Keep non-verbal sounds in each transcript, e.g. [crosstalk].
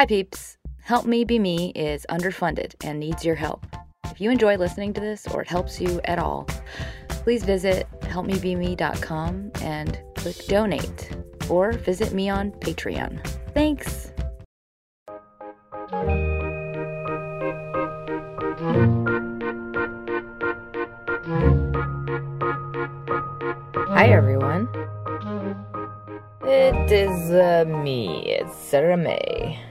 Hi, peeps. Help Me Be Me is underfunded and needs your help. If you enjoy listening to this or it helps you at all, please visit helpmebeme.com and click donate or visit me on Patreon. Thanks. Hi, everyone. It is uh, me, it's Sarah May.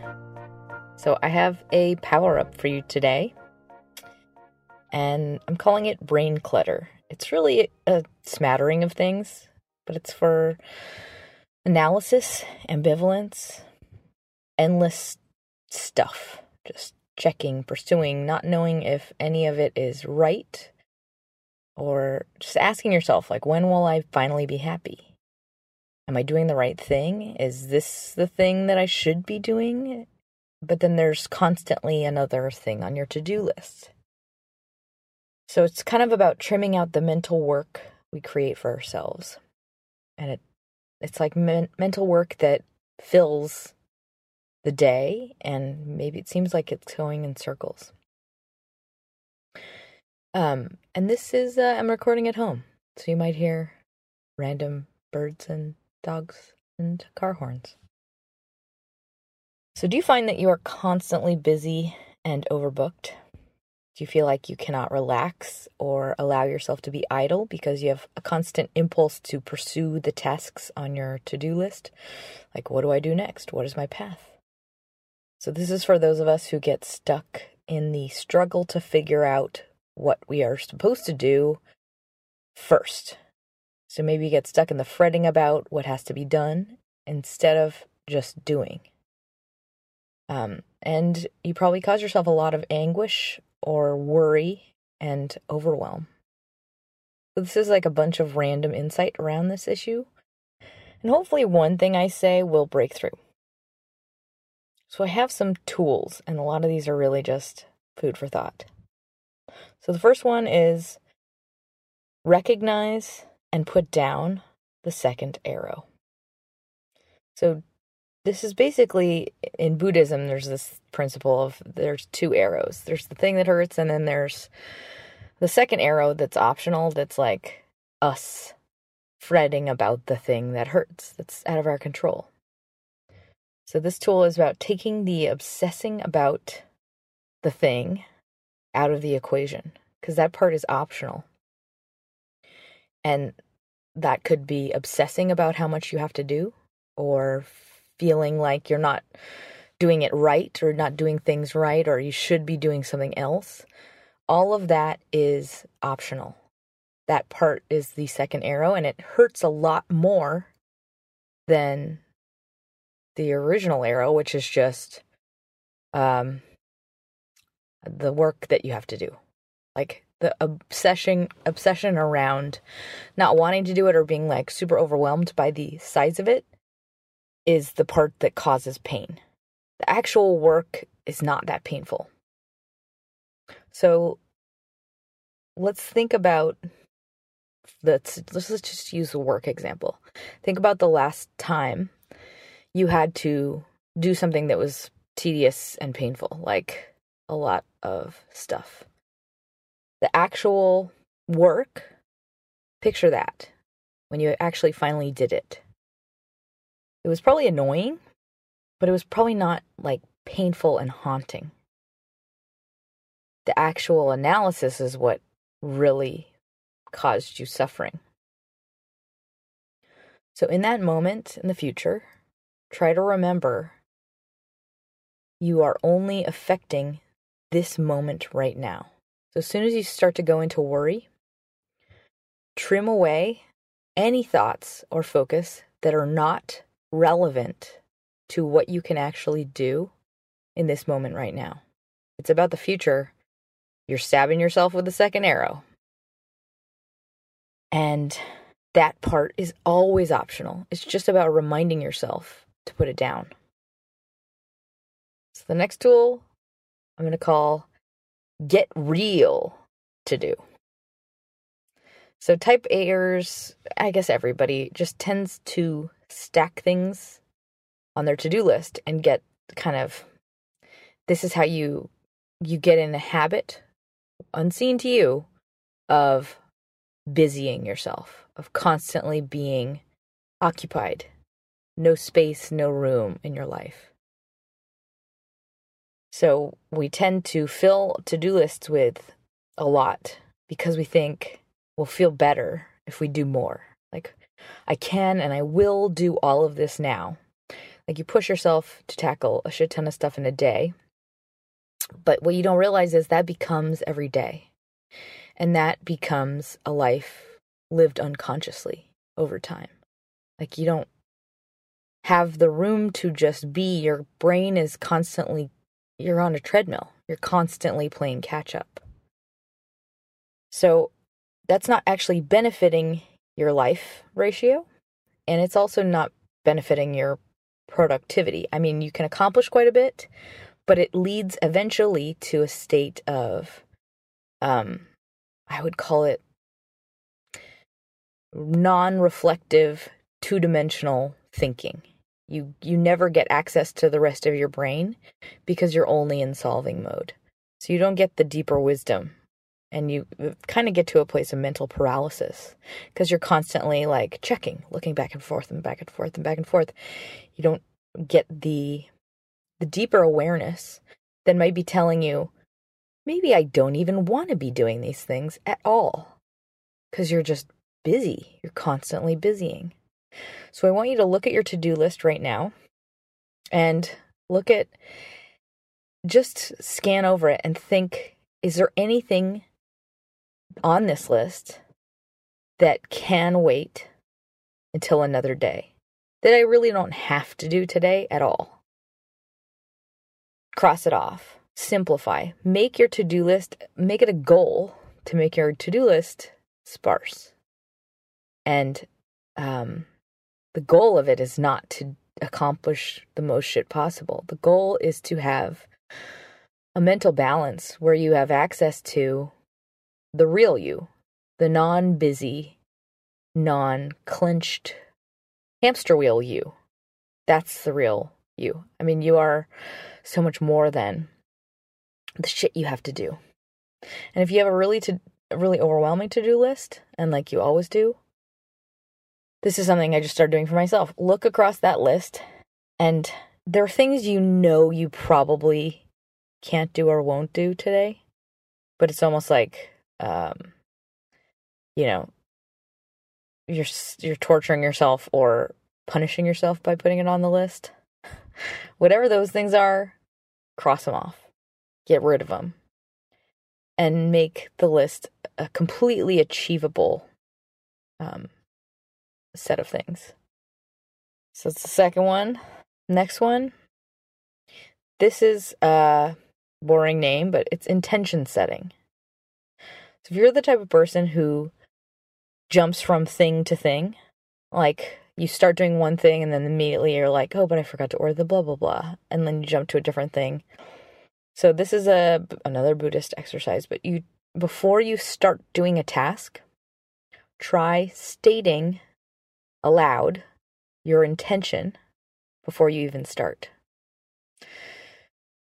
So, I have a power up for you today, and I'm calling it brain clutter. It's really a smattering of things, but it's for analysis, ambivalence, endless stuff. Just checking, pursuing, not knowing if any of it is right, or just asking yourself, like, when will I finally be happy? Am I doing the right thing? Is this the thing that I should be doing? But then there's constantly another thing on your to do list. So it's kind of about trimming out the mental work we create for ourselves. And it it's like men- mental work that fills the day and maybe it seems like it's going in circles. Um and this is uh, I'm recording at home. So you might hear random birds and dogs and car horns. So do you find that you are constantly busy and overbooked? Do you feel like you cannot relax or allow yourself to be idle because you have a constant impulse to pursue the tasks on your to do list? Like, what do I do next? What is my path? So, this is for those of us who get stuck in the struggle to figure out what we are supposed to do first. So, maybe you get stuck in the fretting about what has to be done instead of just doing. Um, and you probably cause yourself a lot of anguish or worry and overwhelm. So this is like a bunch of random insight around this issue. And hopefully, one thing I say will break through. So, I have some tools, and a lot of these are really just food for thought. So, the first one is recognize and put down the second arrow. So, this is basically in Buddhism, there's this principle of there's two arrows. There's the thing that hurts, and then there's the second arrow that's optional, that's like us fretting about the thing that hurts, that's out of our control. So, this tool is about taking the obsessing about the thing out of the equation, because that part is optional. And that could be obsessing about how much you have to do, or feeling like you're not doing it right or not doing things right or you should be doing something else. All of that is optional. That part is the second arrow, and it hurts a lot more than the original arrow, which is just um, the work that you have to do. Like the obsession obsession around not wanting to do it or being like super overwhelmed by the size of it is the part that causes pain. The actual work is not that painful. So let's think about let's let's just use the work example. Think about the last time you had to do something that was tedious and painful, like a lot of stuff. The actual work, picture that when you actually finally did it. It was probably annoying, but it was probably not like painful and haunting. The actual analysis is what really caused you suffering. So, in that moment in the future, try to remember you are only affecting this moment right now. So, as soon as you start to go into worry, trim away any thoughts or focus that are not relevant to what you can actually do in this moment right now. It's about the future. You're stabbing yourself with the second arrow. And that part is always optional. It's just about reminding yourself to put it down. So the next tool I'm going to call get real to do. So type A'ers, I guess everybody just tends to stack things on their to do list and get kind of this is how you you get in a habit unseen to you of busying yourself, of constantly being occupied. No space, no room in your life. So we tend to fill to do lists with a lot because we think we'll feel better if we do more. Like, I can and I will do all of this now. Like, you push yourself to tackle a shit ton of stuff in a day. But what you don't realize is that becomes every day. And that becomes a life lived unconsciously over time. Like, you don't have the room to just be. Your brain is constantly, you're on a treadmill. You're constantly playing catch up. So that's not actually benefiting your life ratio. And it's also not benefiting your productivity. I mean, you can accomplish quite a bit, but it leads eventually to a state of, um, I would call it non reflective, two dimensional thinking. You, you never get access to the rest of your brain because you're only in solving mode. So you don't get the deeper wisdom and you uh, kind of get to a place of mental paralysis because you're constantly like checking, looking back and forth and back and forth and back and forth. You don't get the the deeper awareness that might be telling you maybe I don't even want to be doing these things at all because you're just busy. You're constantly busying. So I want you to look at your to-do list right now and look at just scan over it and think is there anything on this list that can wait until another day that I really don't have to do today at all. Cross it off. Simplify. Make your to do list, make it a goal to make your to do list sparse. And um, the goal of it is not to accomplish the most shit possible. The goal is to have a mental balance where you have access to the real you, the non busy, non clenched hamster wheel you. That's the real you. I mean, you are so much more than the shit you have to do. And if you have a really to really overwhelming to-do list and like you always do, this is something I just started doing for myself. Look across that list and there are things you know you probably can't do or won't do today, but it's almost like um, you know, you're you're torturing yourself or punishing yourself by putting it on the list. [laughs] Whatever those things are, cross them off. Get rid of them. And make the list a completely achievable um, set of things. So it's the second one. Next one. This is a boring name, but it's intention setting. So if you're the type of person who jumps from thing to thing, like you start doing one thing and then immediately you're like, oh, but I forgot to order the blah blah blah, and then you jump to a different thing. So this is a another Buddhist exercise, but you before you start doing a task, try stating aloud your intention before you even start.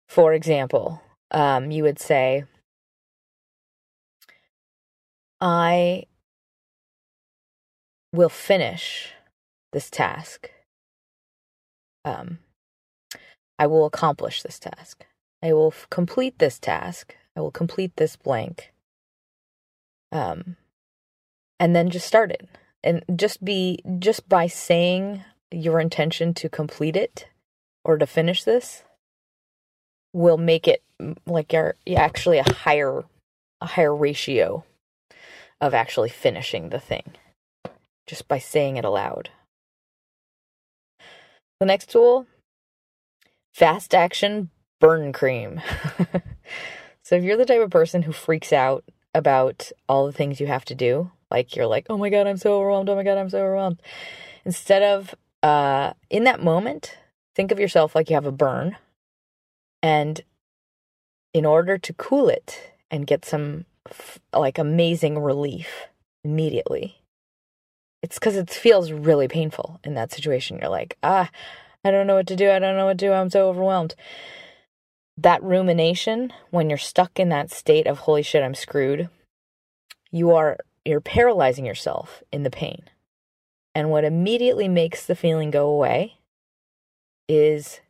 For example, um, you would say, I will finish this task. Um, I will accomplish this task. I will f- complete this task. I will complete this blank. Um, and then just start it. And just be, just by saying your intention to complete it or to finish this will make it like you're actually a higher, a higher ratio of actually finishing the thing just by saying it aloud. The next tool fast action burn cream. [laughs] so, if you're the type of person who freaks out about all the things you have to do, like you're like, oh my God, I'm so overwhelmed. Oh my God, I'm so overwhelmed. Instead of uh, in that moment, think of yourself like you have a burn. And in order to cool it and get some like amazing relief immediately. It's because it feels really painful in that situation. You're like, ah, I don't know what to do. I don't know what to do. I'm so overwhelmed. that rumination, when you're stuck in that state of holy shit, I'm screwed, you are you're paralyzing yourself in the pain. And what immediately makes the feeling go away is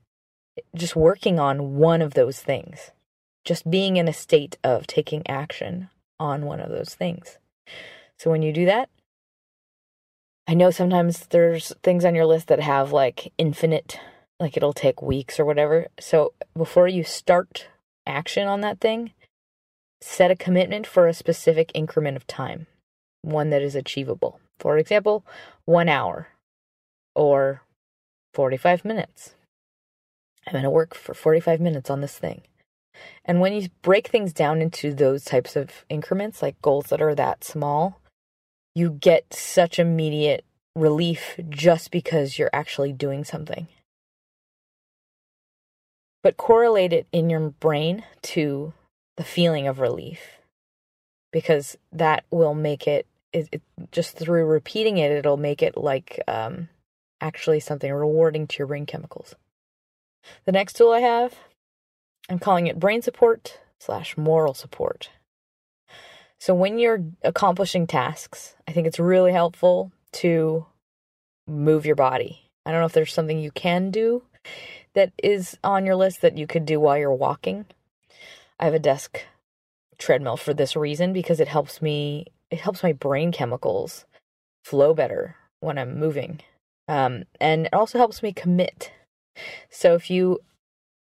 just working on one of those things. Just being in a state of taking action on one of those things. So when you do that, I know sometimes there's things on your list that have like infinite, like it'll take weeks or whatever. So before you start action on that thing, set a commitment for a specific increment of time, one that is achievable. For example, one hour or 45 minutes. I'm going to work for 45 minutes on this thing. And when you break things down into those types of increments, like goals that are that small, you get such immediate relief just because you're actually doing something. But correlate it in your brain to the feeling of relief because that will make it, it, it just through repeating it, it'll make it like um, actually something rewarding to your brain chemicals. The next tool I have, I'm calling it brain support slash moral support. So when you're accomplishing tasks, I think it's really helpful to move your body. I don't know if there's something you can do that is on your list that you could do while you're walking. I have a desk treadmill for this reason because it helps me it helps my brain chemicals flow better when I'm moving. Um, and it also helps me commit. So if you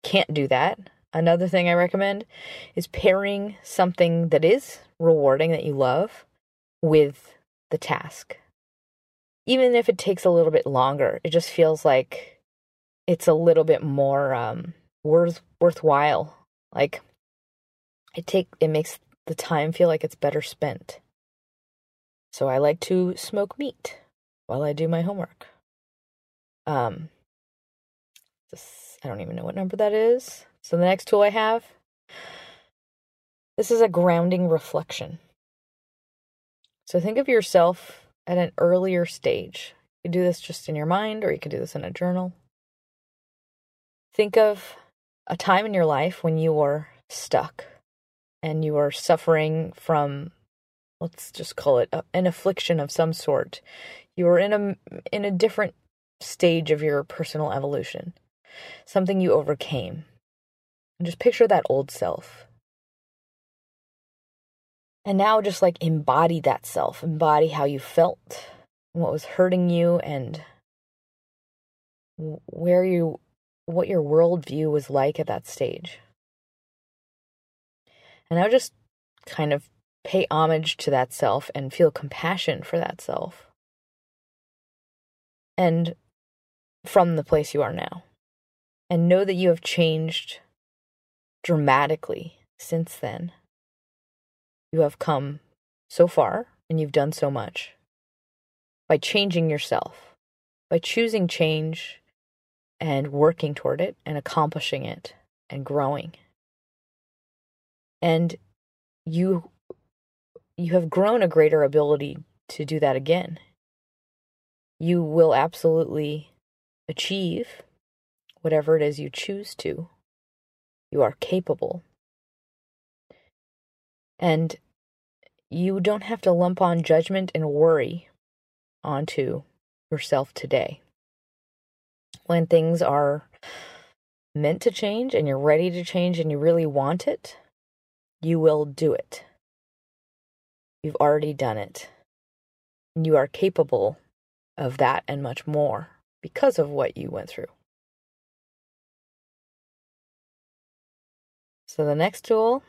can't do that, Another thing I recommend is pairing something that is rewarding that you love with the task. Even if it takes a little bit longer, it just feels like it's a little bit more um, worth worthwhile. Like it take it makes the time feel like it's better spent. So I like to smoke meat while I do my homework. Um, this, I don't even know what number that is. So the next tool I have, this is a grounding reflection. So think of yourself at an earlier stage. You do this just in your mind, or you could do this in a journal. Think of a time in your life when you were stuck and you were suffering from, let's just call it an affliction of some sort. You were in a in a different stage of your personal evolution, something you overcame. And just picture that old self. And now just like embody that self, embody how you felt, what was hurting you, and where you, what your worldview was like at that stage. And now just kind of pay homage to that self and feel compassion for that self. And from the place you are now. And know that you have changed dramatically since then. You have come so far and you've done so much by changing yourself, by choosing change and working toward it and accomplishing it and growing. And you you have grown a greater ability to do that again. You will absolutely achieve whatever it is you choose to you are capable. And you don't have to lump on judgment and worry onto yourself today. When things are meant to change and you're ready to change and you really want it, you will do it. You've already done it. And you are capable of that and much more because of what you went through. So the next tool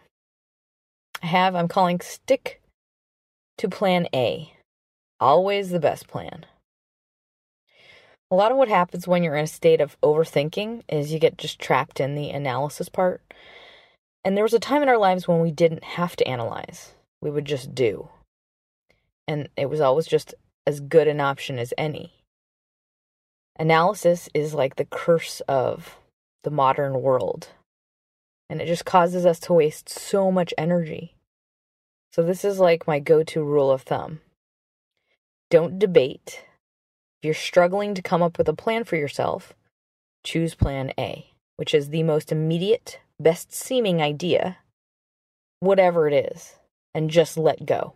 I have, I'm calling stick to plan A. Always the best plan. A lot of what happens when you're in a state of overthinking is you get just trapped in the analysis part. And there was a time in our lives when we didn't have to analyze, we would just do. And it was always just as good an option as any. Analysis is like the curse of the modern world and it just causes us to waste so much energy. So, this is like my go to rule of thumb don't debate. If you're struggling to come up with a plan for yourself, choose plan A, which is the most immediate, best seeming idea, whatever it is, and just let go.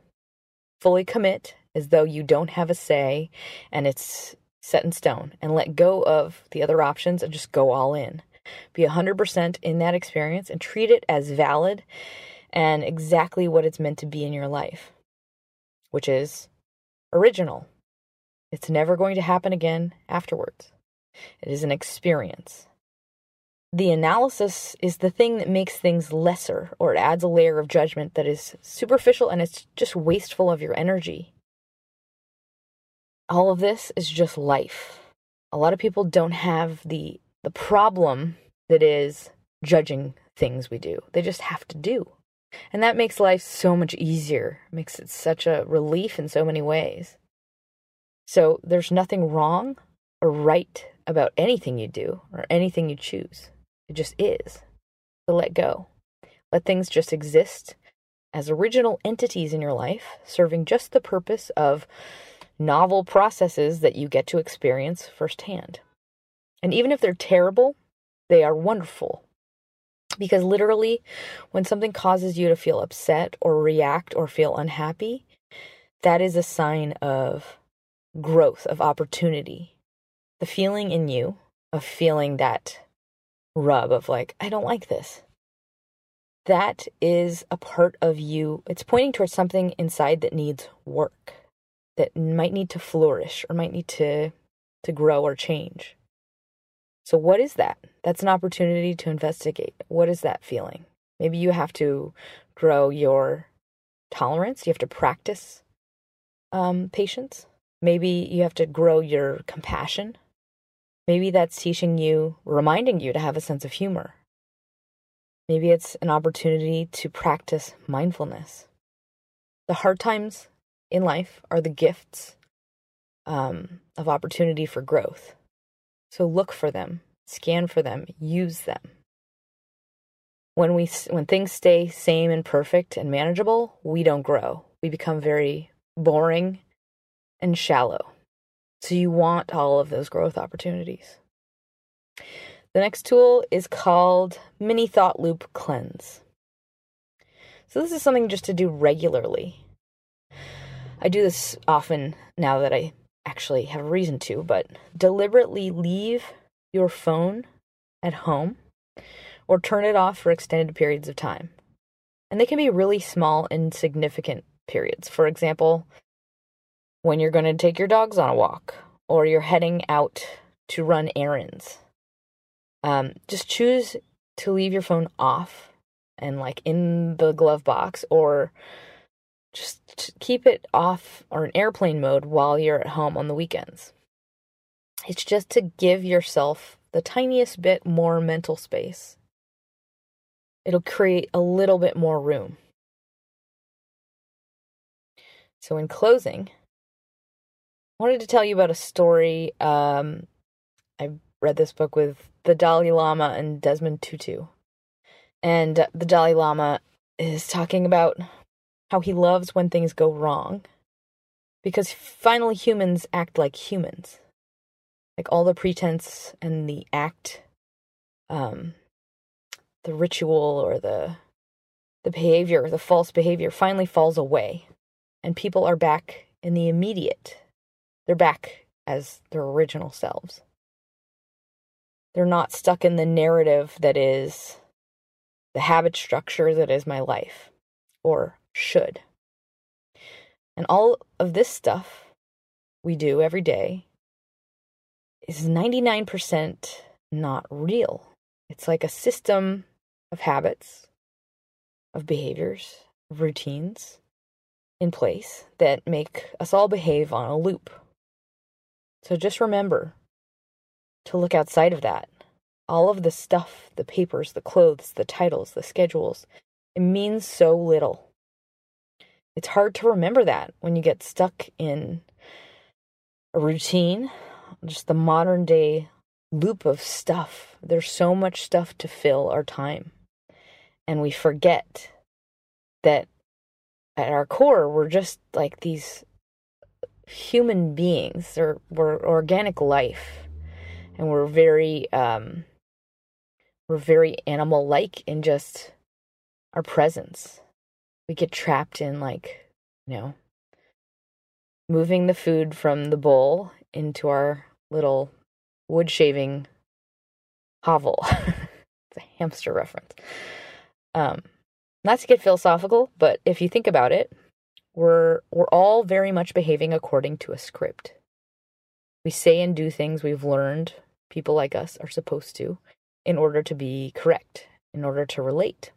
Fully commit as though you don't have a say and it's set in stone, and let go of the other options and just go all in. Be 100% in that experience and treat it as valid and exactly what it's meant to be in your life, which is original. It's never going to happen again afterwards. It is an experience. The analysis is the thing that makes things lesser or it adds a layer of judgment that is superficial and it's just wasteful of your energy. All of this is just life. A lot of people don't have the the problem that is judging things we do. They just have to do. And that makes life so much easier, makes it such a relief in so many ways. So there's nothing wrong or right about anything you do or anything you choose. It just is. So let go. Let things just exist as original entities in your life, serving just the purpose of novel processes that you get to experience firsthand. And even if they're terrible, they are wonderful. Because literally, when something causes you to feel upset or react or feel unhappy, that is a sign of growth, of opportunity. The feeling in you of feeling that rub of like, I don't like this. That is a part of you. It's pointing towards something inside that needs work, that might need to flourish or might need to, to grow or change. So, what is that? That's an opportunity to investigate. What is that feeling? Maybe you have to grow your tolerance, you have to practice um, patience. Maybe you have to grow your compassion. Maybe that's teaching you, reminding you to have a sense of humor. Maybe it's an opportunity to practice mindfulness. The hard times in life are the gifts um, of opportunity for growth. So look for them, scan for them, use them. When we when things stay same and perfect and manageable, we don't grow. We become very boring and shallow. So you want all of those growth opportunities. The next tool is called Mini Thought Loop Cleanse. So this is something just to do regularly. I do this often now that I actually have a reason to, but deliberately leave your phone at home or turn it off for extended periods of time. And they can be really small, insignificant periods. For example, when you're going to take your dogs on a walk or you're heading out to run errands. Um, just choose to leave your phone off and like in the glove box or just keep it off or in airplane mode while you're at home on the weekends. It's just to give yourself the tiniest bit more mental space. It'll create a little bit more room. So, in closing, I wanted to tell you about a story. Um, I read this book with the Dalai Lama and Desmond Tutu. And the Dalai Lama is talking about how he loves when things go wrong because finally humans act like humans. Like all the pretense and the act, um, the ritual or the the behavior, the false behavior finally falls away and people are back in the immediate. They're back as their original selves. They're not stuck in the narrative that is the habit structure that is my life or should. And all of this stuff we do every day is 99% not real. It's like a system of habits, of behaviors, of routines in place that make us all behave on a loop. So just remember to look outside of that. All of the stuff, the papers, the clothes, the titles, the schedules, it means so little it's hard to remember that when you get stuck in a routine, just the modern day loop of stuff. There's so much stuff to fill our time. And we forget that at our core, we're just like these human beings, or we're organic life. And we're very, um, We're very animal like in just our presence. We get trapped in, like, you know, moving the food from the bowl into our little wood shaving hovel. [laughs] it's a hamster reference. Um, not to get philosophical, but if you think about it, we're we're all very much behaving according to a script. We say and do things we've learned people like us are supposed to in order to be correct, in order to relate.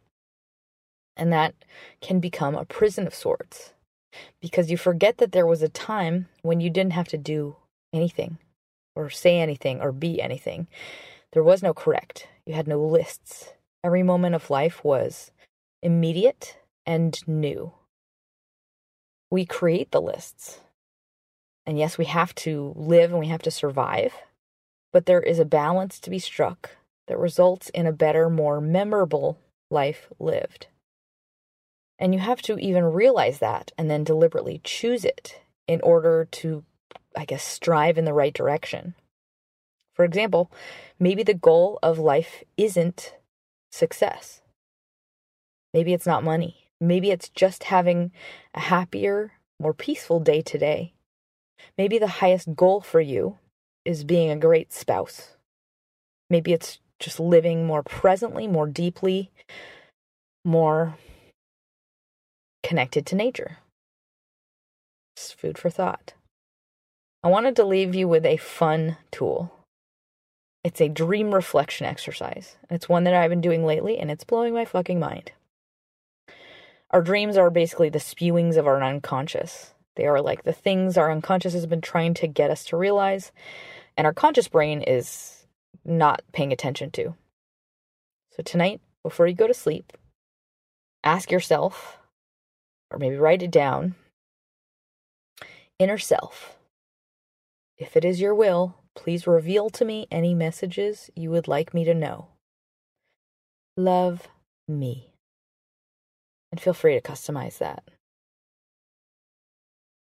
And that can become a prison of sorts because you forget that there was a time when you didn't have to do anything or say anything or be anything. There was no correct, you had no lists. Every moment of life was immediate and new. We create the lists. And yes, we have to live and we have to survive, but there is a balance to be struck that results in a better, more memorable life lived. And you have to even realize that and then deliberately choose it in order to, I guess, strive in the right direction. For example, maybe the goal of life isn't success. Maybe it's not money. Maybe it's just having a happier, more peaceful day today. Maybe the highest goal for you is being a great spouse. Maybe it's just living more presently, more deeply, more connected to nature. It's food for thought. I wanted to leave you with a fun tool. It's a dream reflection exercise. It's one that I've been doing lately, and it's blowing my fucking mind. Our dreams are basically the spewings of our unconscious. They are like the things our unconscious has been trying to get us to realize, and our conscious brain is not paying attention to. So, tonight, before you go to sleep, ask yourself, or maybe write it down Inner self. If it is your will, please reveal to me any messages you would like me to know. Love me and feel free to customize that.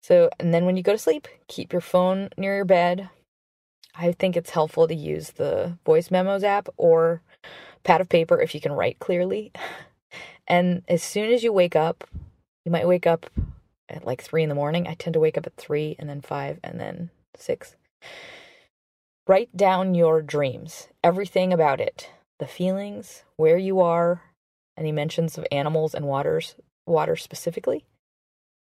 So, and then when you go to sleep, keep your phone near your bed. I think it's helpful to use the voice memos app or pad of paper if you can write clearly. [laughs] And as soon as you wake up, you might wake up at like three in the morning. I tend to wake up at three and then five and then six. Write down your dreams, everything about it, the feelings, where you are, any mentions of animals and waters, water specifically,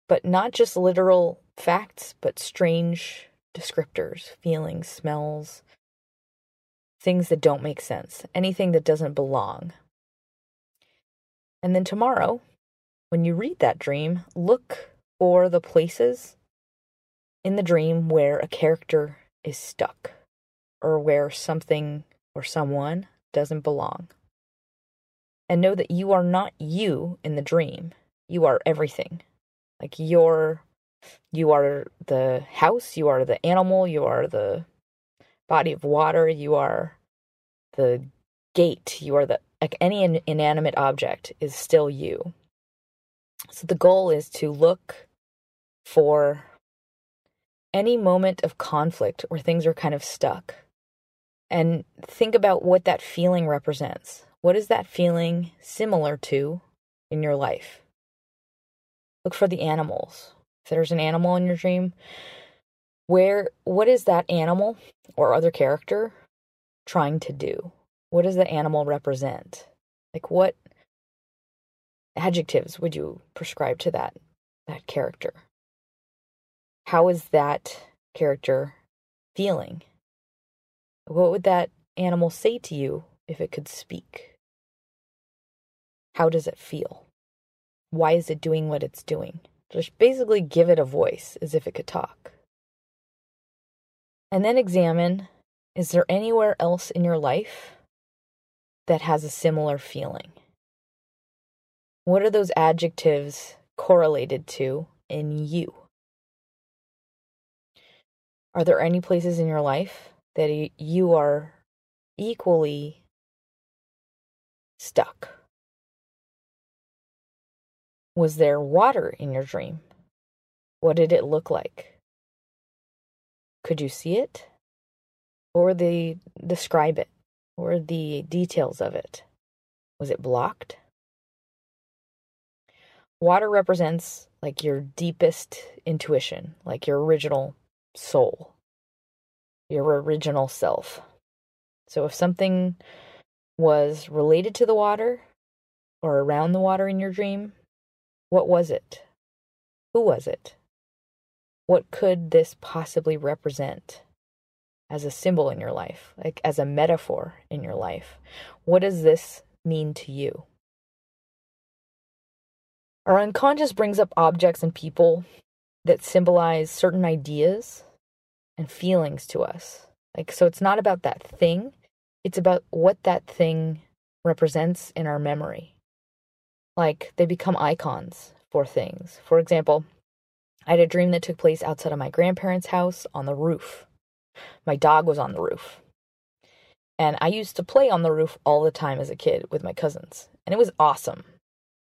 but not just literal facts, but strange descriptors, feelings, smells, things that don't make sense, anything that doesn't belong. And then tomorrow, when you read that dream, look for the places in the dream where a character is stuck or where something or someone doesn't belong and know that you are not you in the dream. You are everything. Like you're you are the house, you are the animal, you are the body of water, you are the gate, you are the like any inanimate object is still you. So the goal is to look for any moment of conflict where things are kind of stuck and think about what that feeling represents. What is that feeling similar to in your life? Look for the animals. If there's an animal in your dream, where what is that animal or other character trying to do? What does the animal represent? Like what adjectives would you prescribe to that that character? How is that character feeling? What would that animal say to you if it could speak? How does it feel? Why is it doing what it's doing? Just basically give it a voice as if it could talk. And then examine is there anywhere else in your life that has a similar feeling? What are those adjectives correlated to in you? Are there any places in your life that you are equally stuck? Was there water in your dream? What did it look like? Could you see it? Or the describe it? Or the details of it? Was it blocked? Water represents like your deepest intuition, like your original soul, your original self. So if something was related to the water or around the water in your dream, what was it? Who was it? What could this possibly represent as a symbol in your life, like as a metaphor in your life? What does this mean to you? Our unconscious brings up objects and people that symbolize certain ideas and feelings to us. Like, so it's not about that thing, it's about what that thing represents in our memory. Like, they become icons for things. For example, I had a dream that took place outside of my grandparents' house on the roof. My dog was on the roof. And I used to play on the roof all the time as a kid with my cousins. And it was awesome.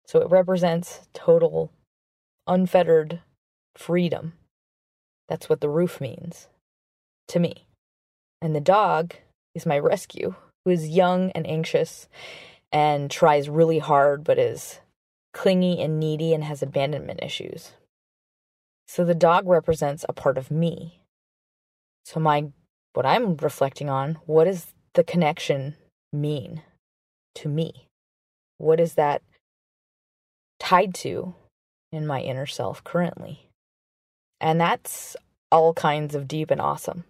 So it represents total, unfettered freedom. That's what the roof means to me. And the dog is my rescue, who is young and anxious and tries really hard, but is clingy and needy and has abandonment issues. So the dog represents a part of me. So my what I'm reflecting on, what does the connection mean to me? What is that tied to in my inner self currently. And that's all kinds of deep and awesome.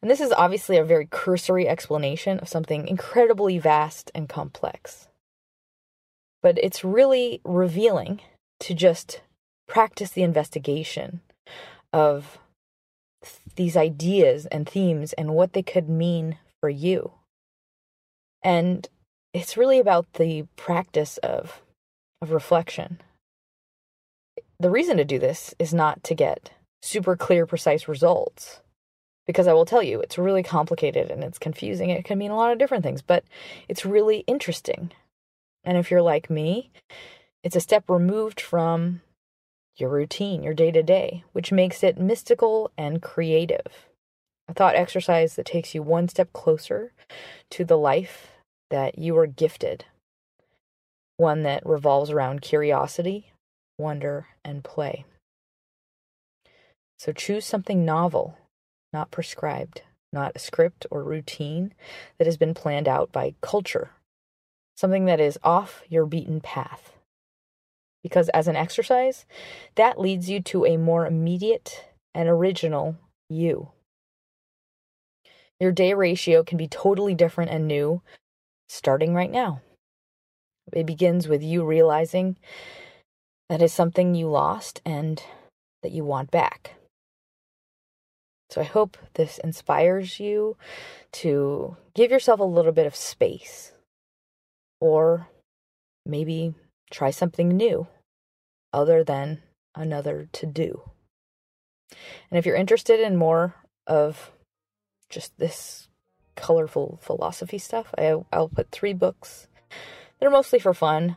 And this is obviously a very cursory explanation of something incredibly vast and complex. But it's really revealing to just practice the investigation of these ideas and themes and what they could mean for you. And it's really about the practice of of reflection. The reason to do this is not to get super clear, precise results. Because I will tell you, it's really complicated and it's confusing. It can mean a lot of different things, but it's really interesting. And if you're like me, it's a step removed from your routine, your day to day, which makes it mystical and creative. A thought exercise that takes you one step closer to the life that you are gifted one that revolves around curiosity, wonder, and play. So choose something novel, not prescribed, not a script or routine that has been planned out by culture, something that is off your beaten path. Because as an exercise, that leads you to a more immediate and original you. Your day ratio can be totally different and new starting right now. It begins with you realizing that is something you lost and that you want back. So I hope this inspires you to give yourself a little bit of space or maybe try something new other than another to do. And if you're interested in more of just this colorful philosophy stuff, I, will put three books they're mostly for fun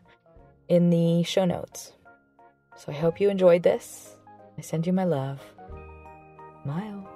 in the show notes. So I hope you enjoyed this. I send you my love. Smile.